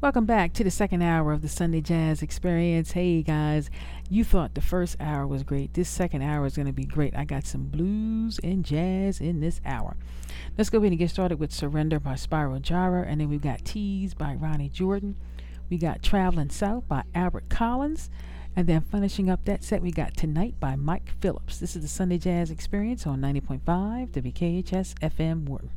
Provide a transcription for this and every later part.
Welcome back to the second hour of the Sunday Jazz Experience. Hey guys, you thought the first hour was great. This second hour is going to be great. I got some blues and jazz in this hour. Let's go ahead and get started with Surrender by Spyro Gyra, and then we've got Tease by Ronny Jordan. We got Traveling South by Albert Collins. And then finishing up that set, we got Tonight by Mike Phillips. This is the Sunday Jazz Experience on 90.5 WKHS FM Worton.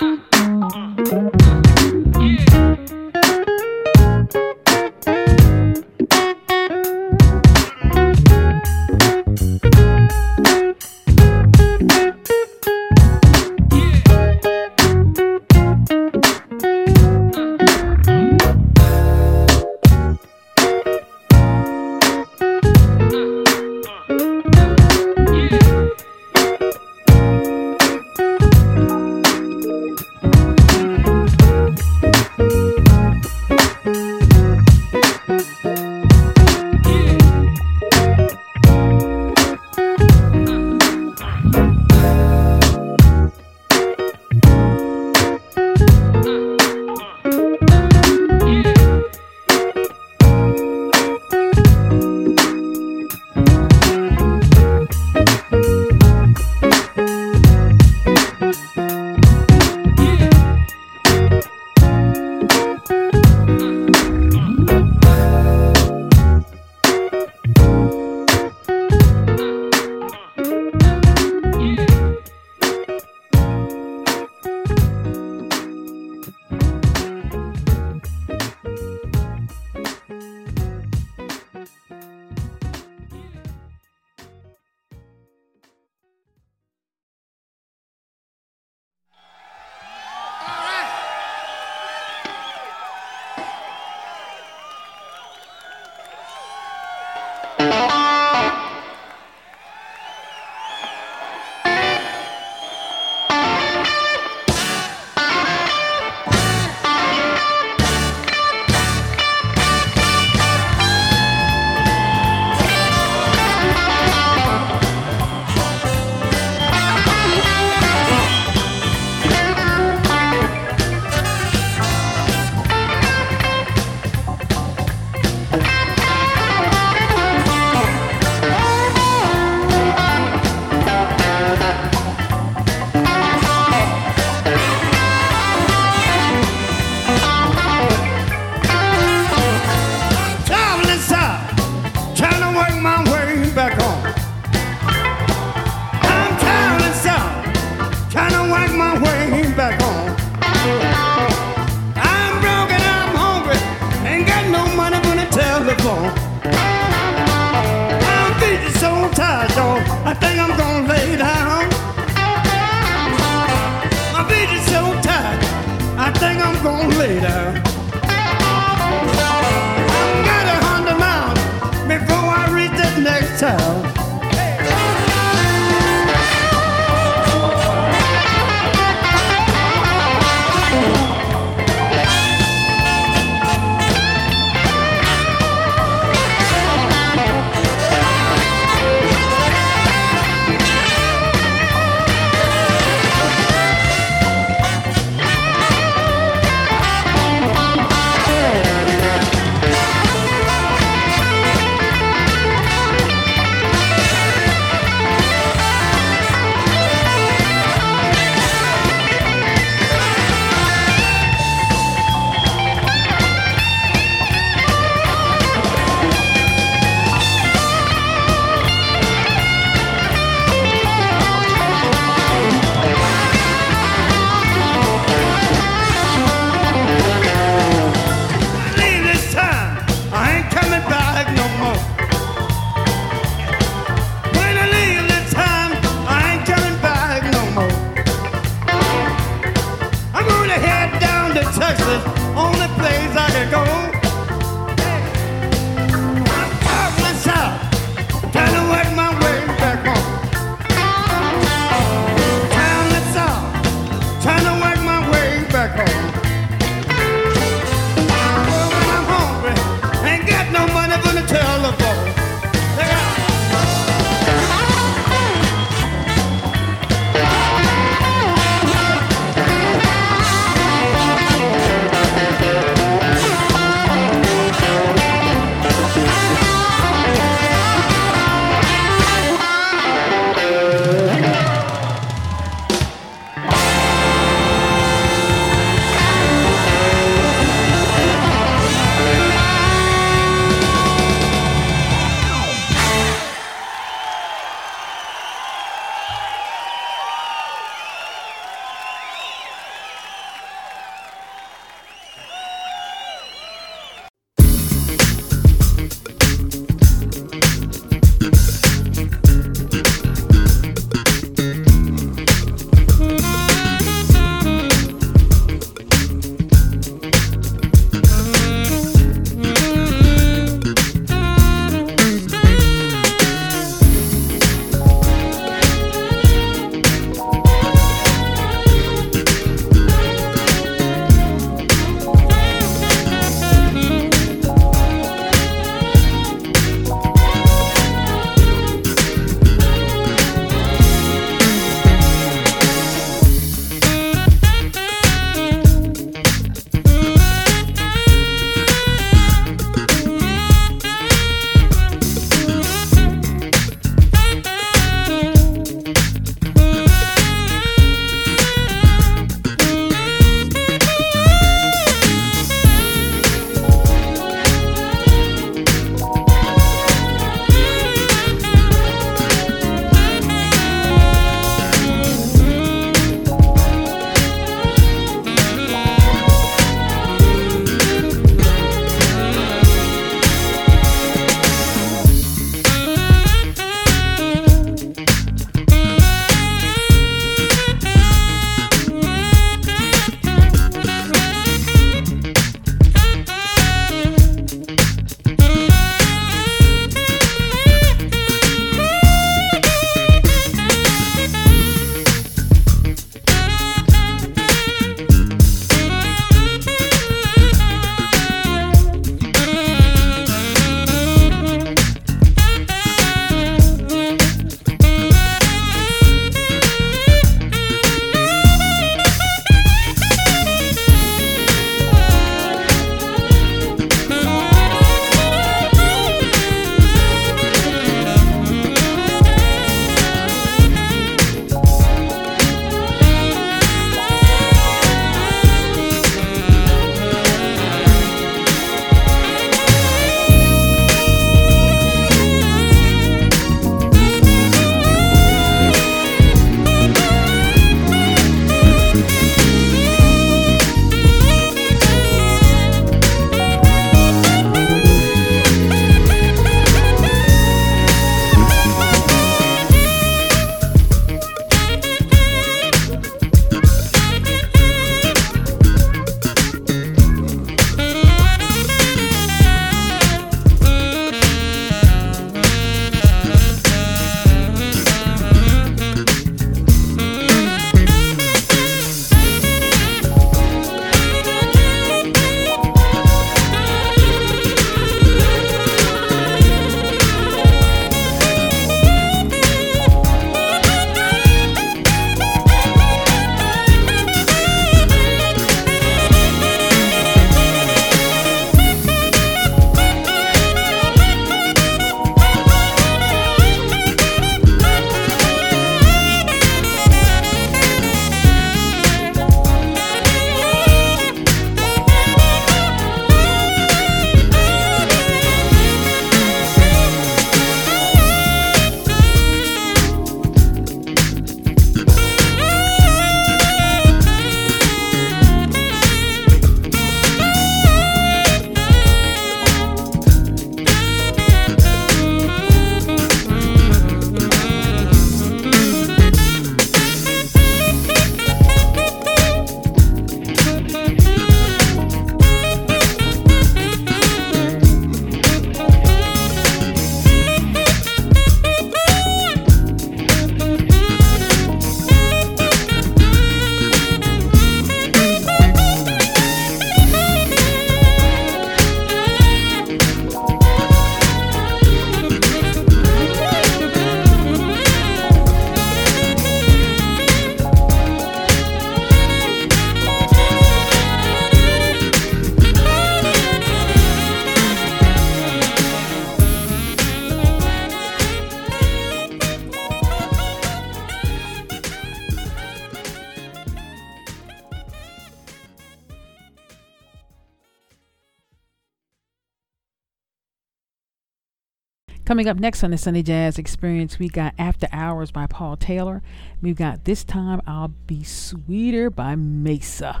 Coming up next on the Sunday Jazz Experience, we got After Hours by Paul Taylor. We've got This Time I'll Be Sweeter by Maysa.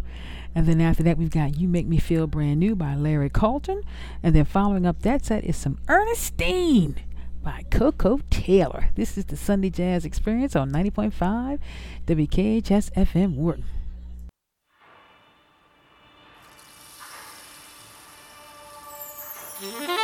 And then after that, we've got You Make Me Feel Brand New by Larry Colton. And then following up that set is some Ernestine by Koko Taylor. This is the Sunday Jazz Experience on 90.5 WKHS FM Worton. Mm-hmm.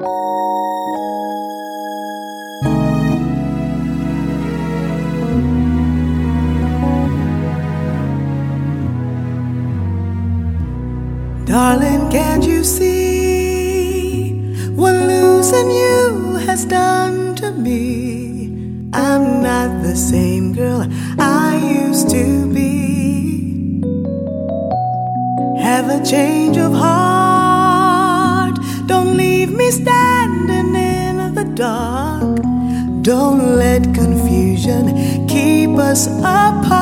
Darling, can't you see what losing you has done to me? I'm not the same girl I used to be. Have a change. us apart.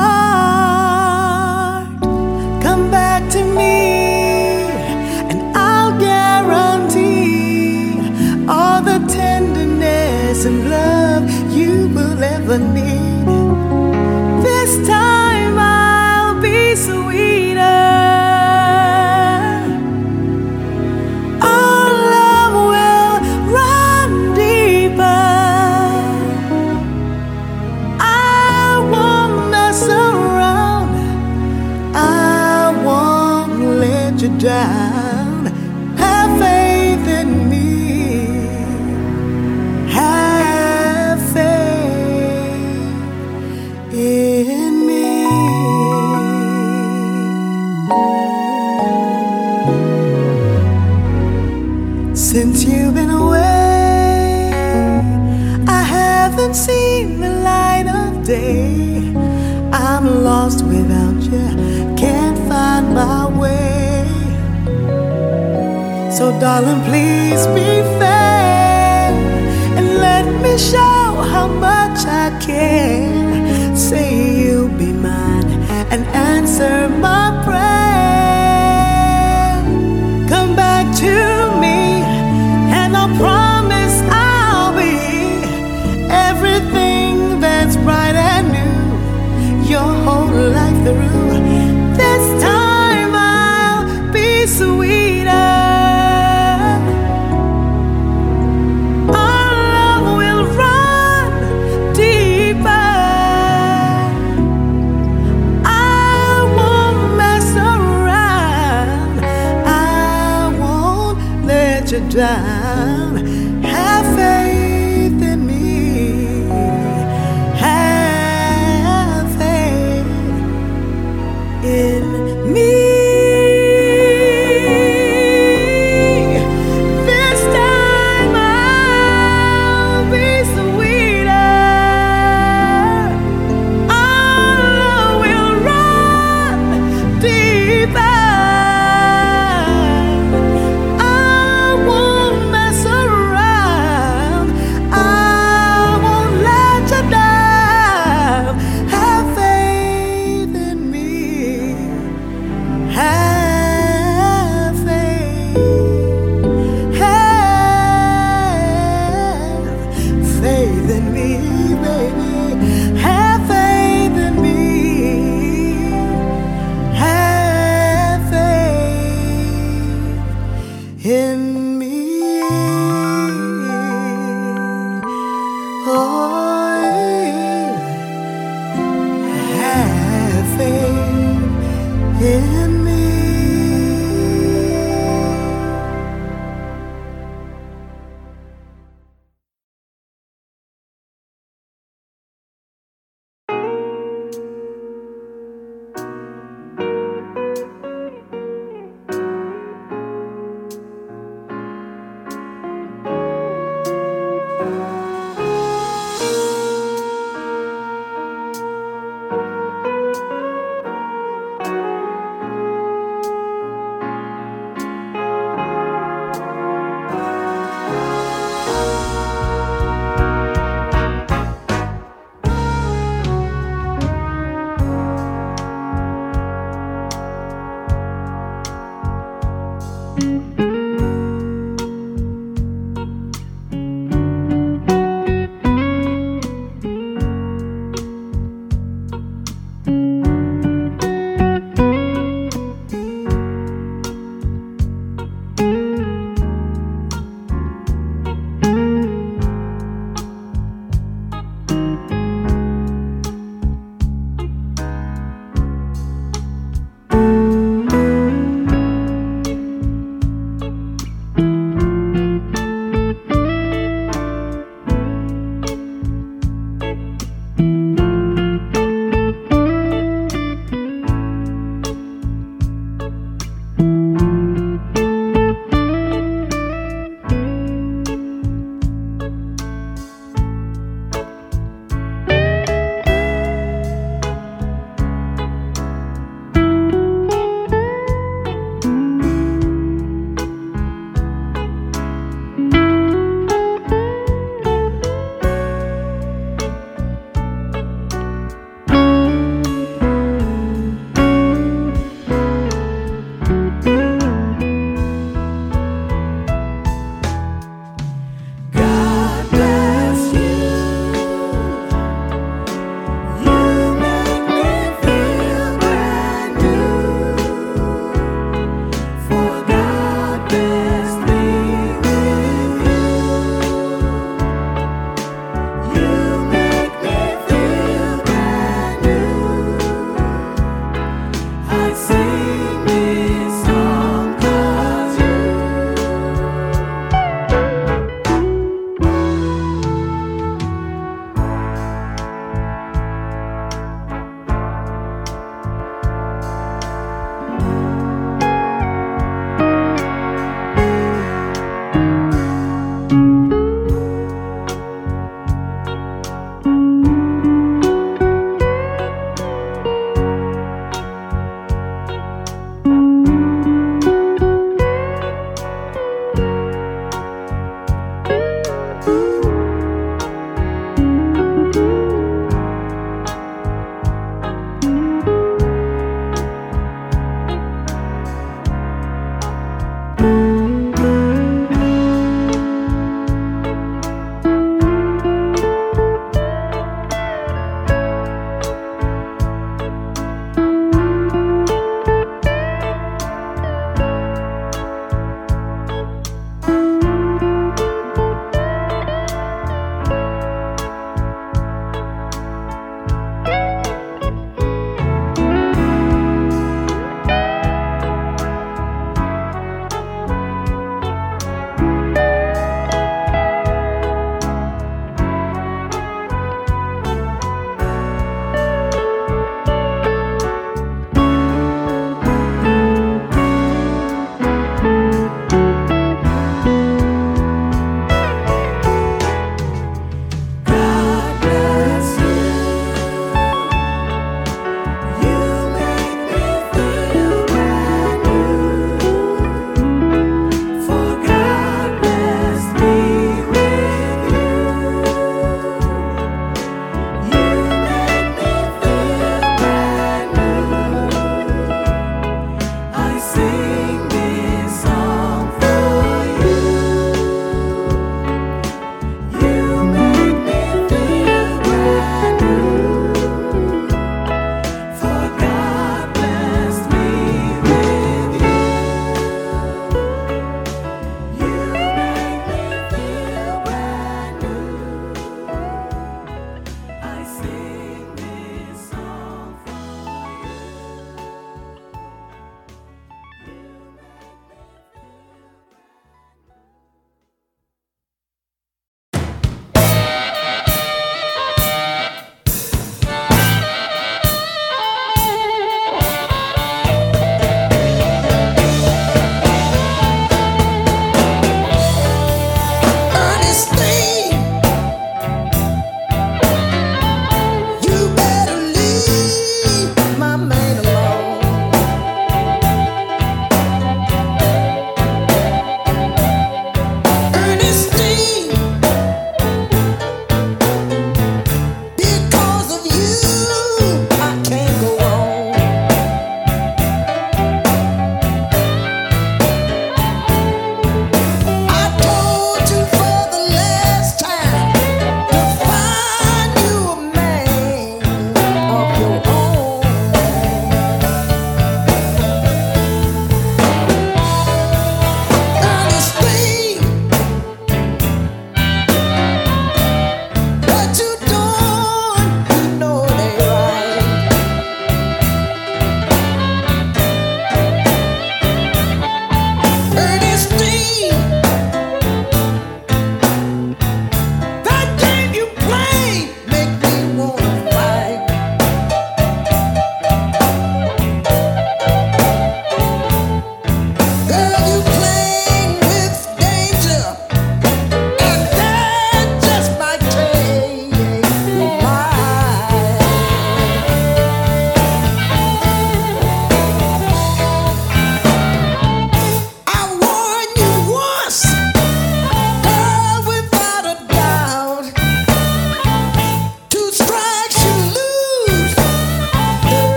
Darling, please be fair and let me show how much I care.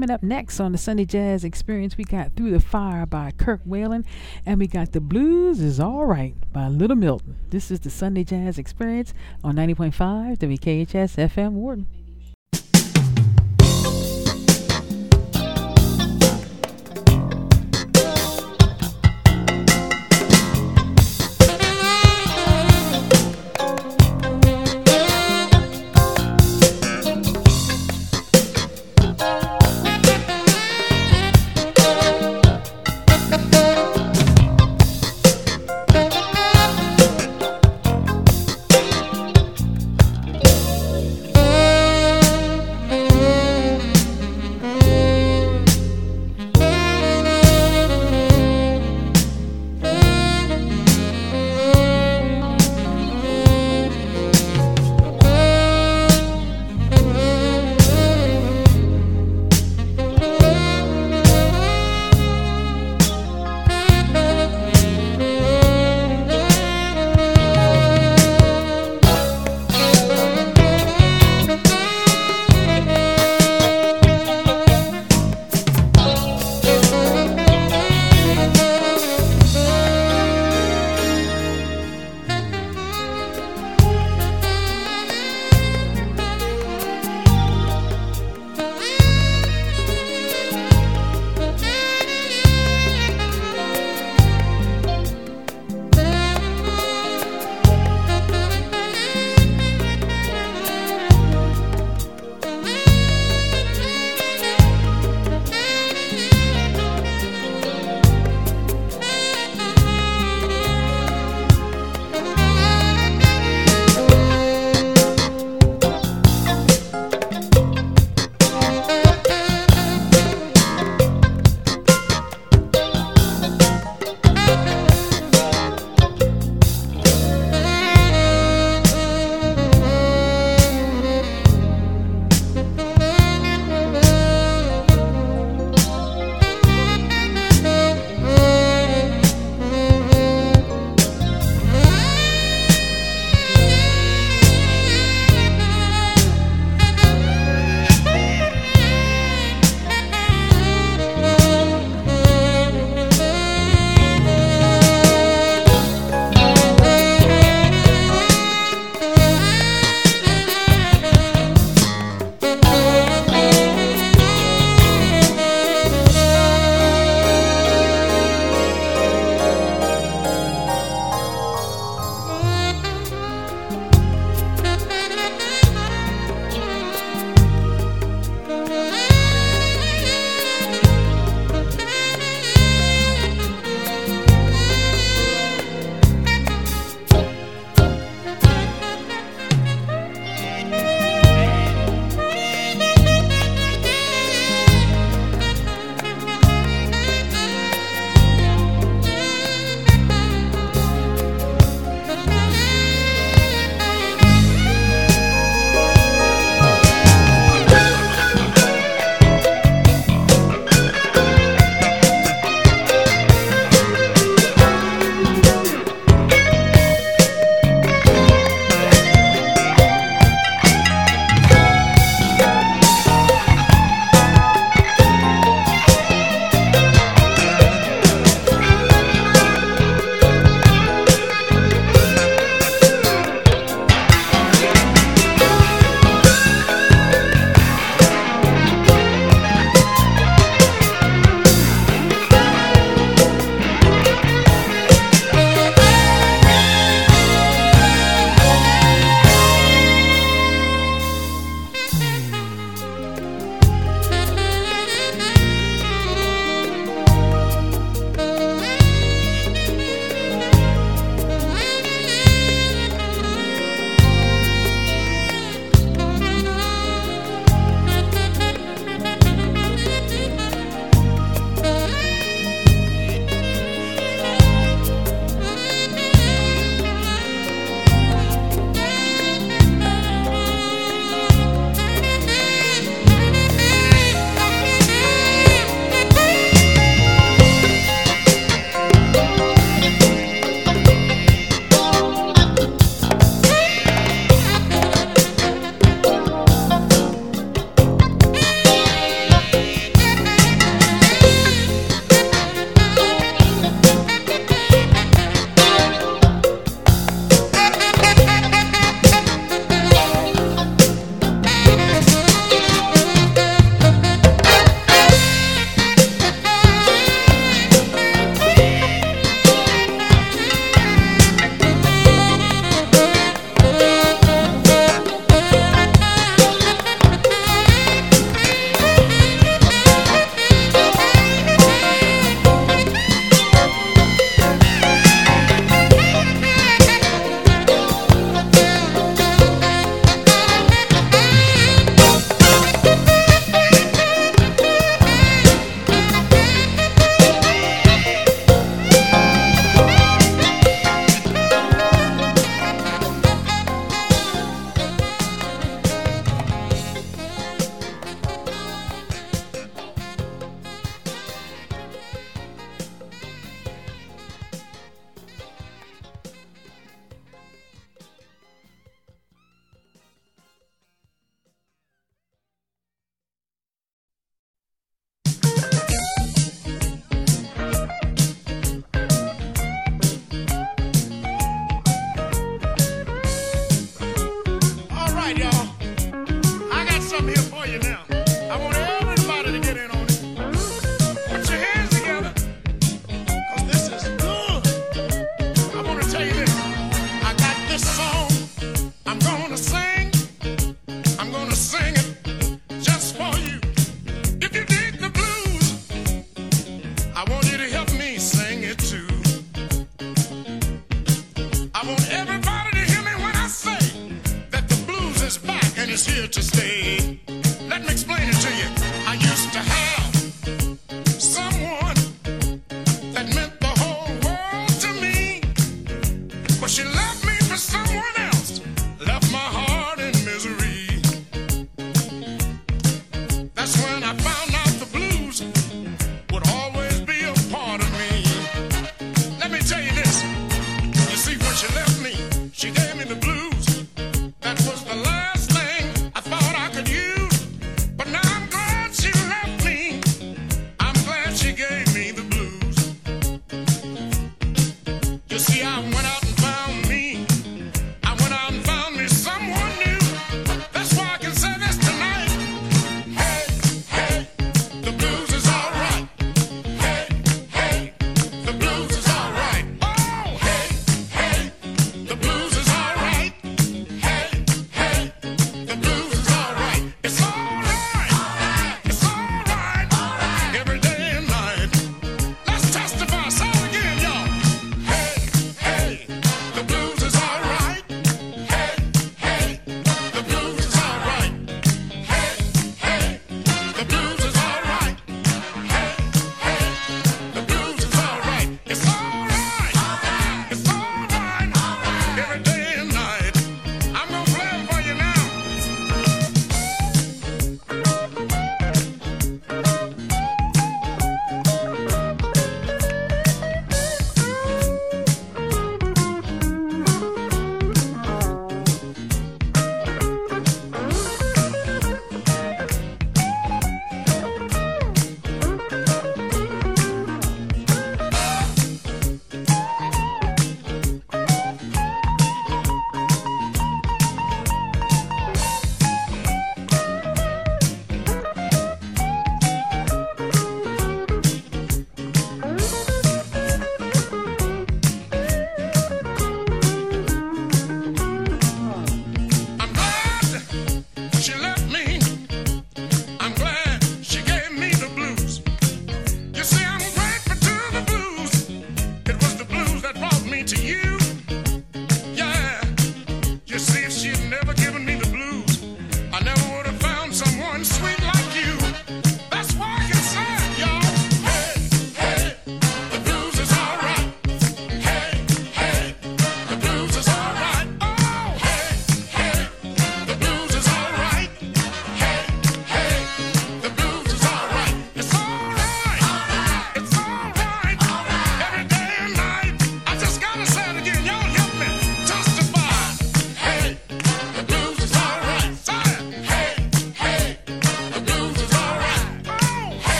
Coming up next on the Sunday Jazz Experience, we got Through the Fire by Kirk Whalum, and we got The Blues is All Right by Little Milton. This is the Sunday Jazz Experience on 90.5 WKHS FM Worton.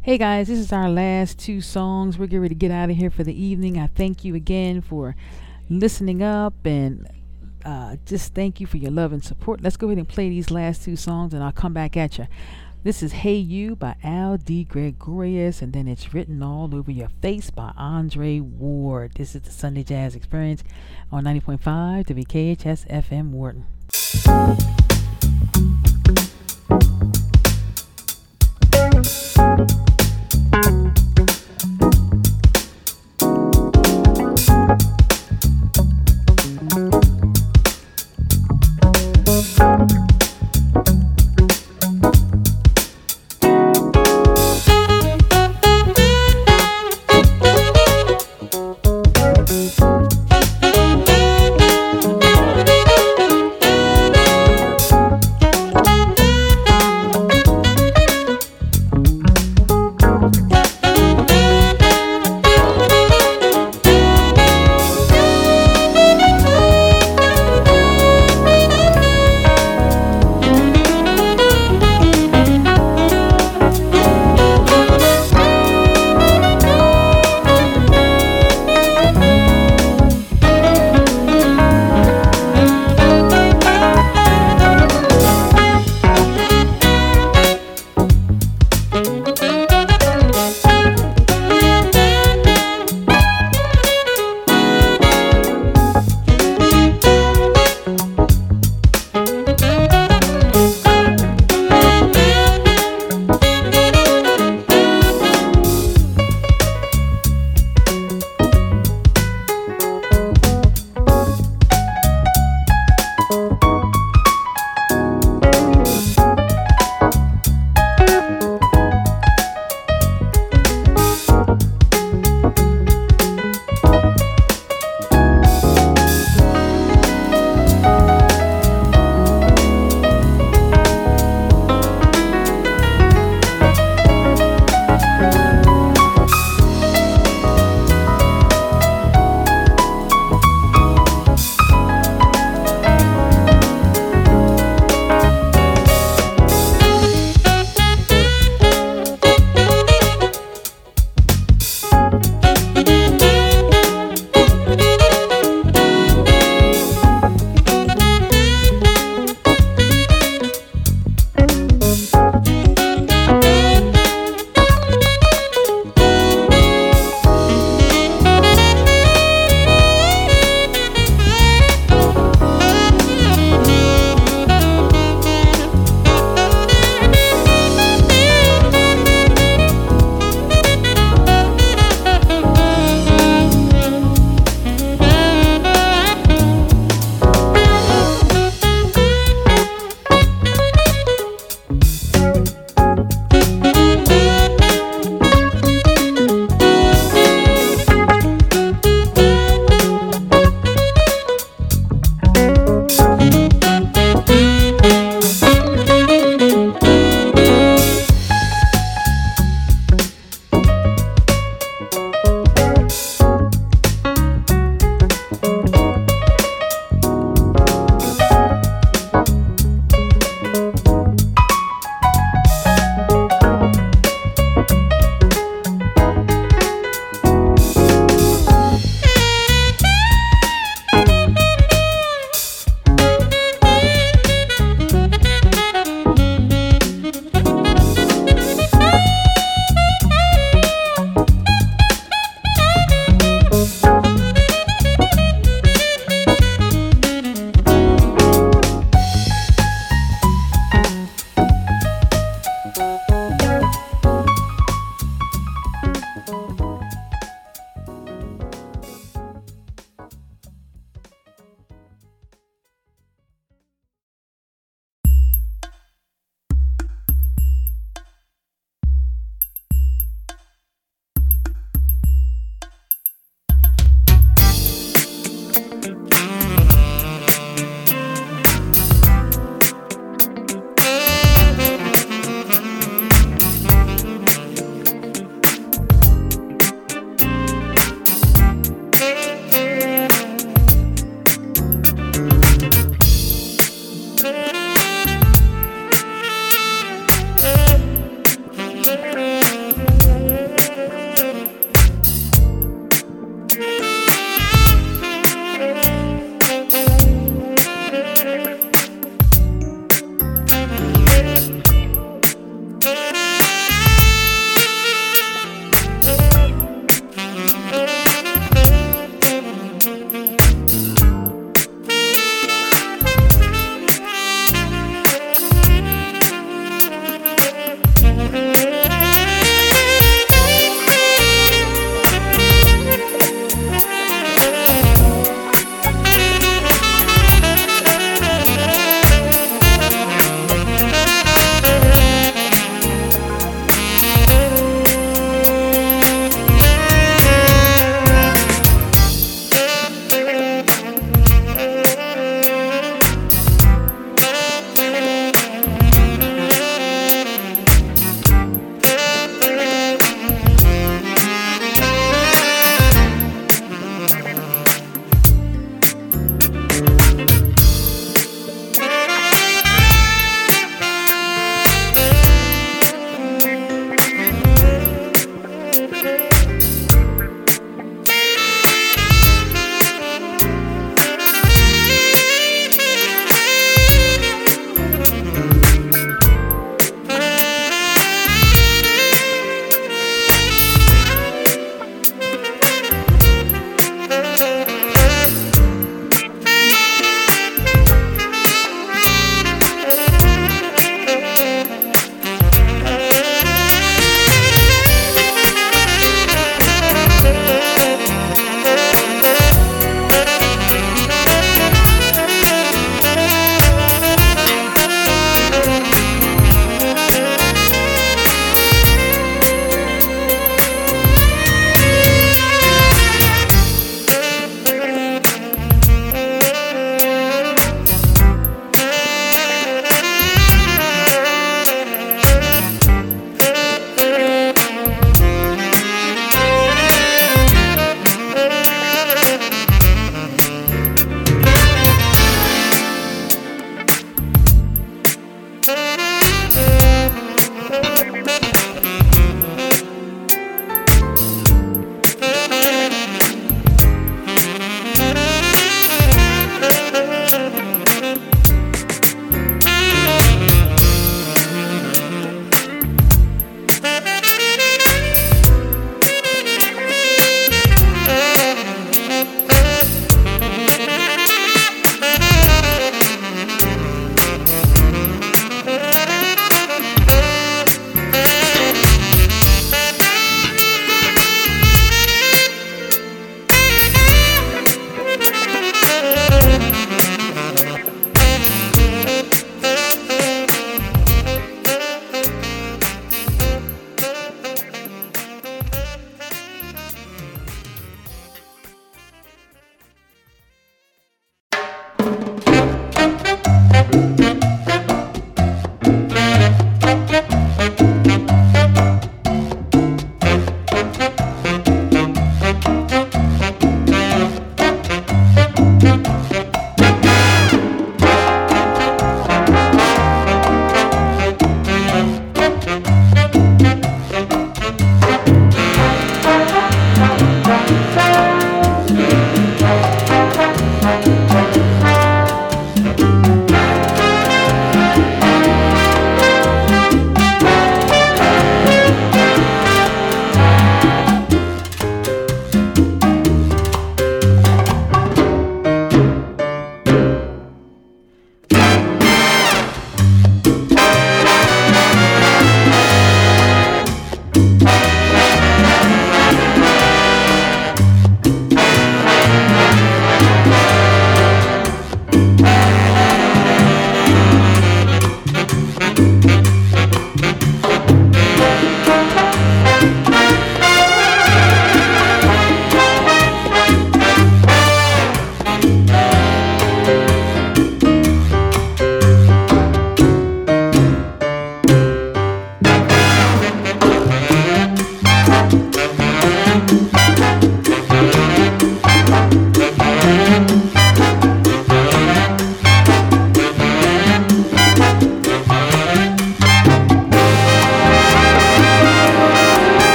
Hey guys, this is our last two songs. We're getting ready to get out of here for the evening. I thank you again for listening up and uh, just thank you for your love and support. Let's go ahead and play these last two songs and I'll come back at you. This is Hey You by Al D. Gregorius, and then it's Written All Over Your Face by Andre Ward. This is the Sunday Jazz Experience on 90.5 WKHS FM Worton.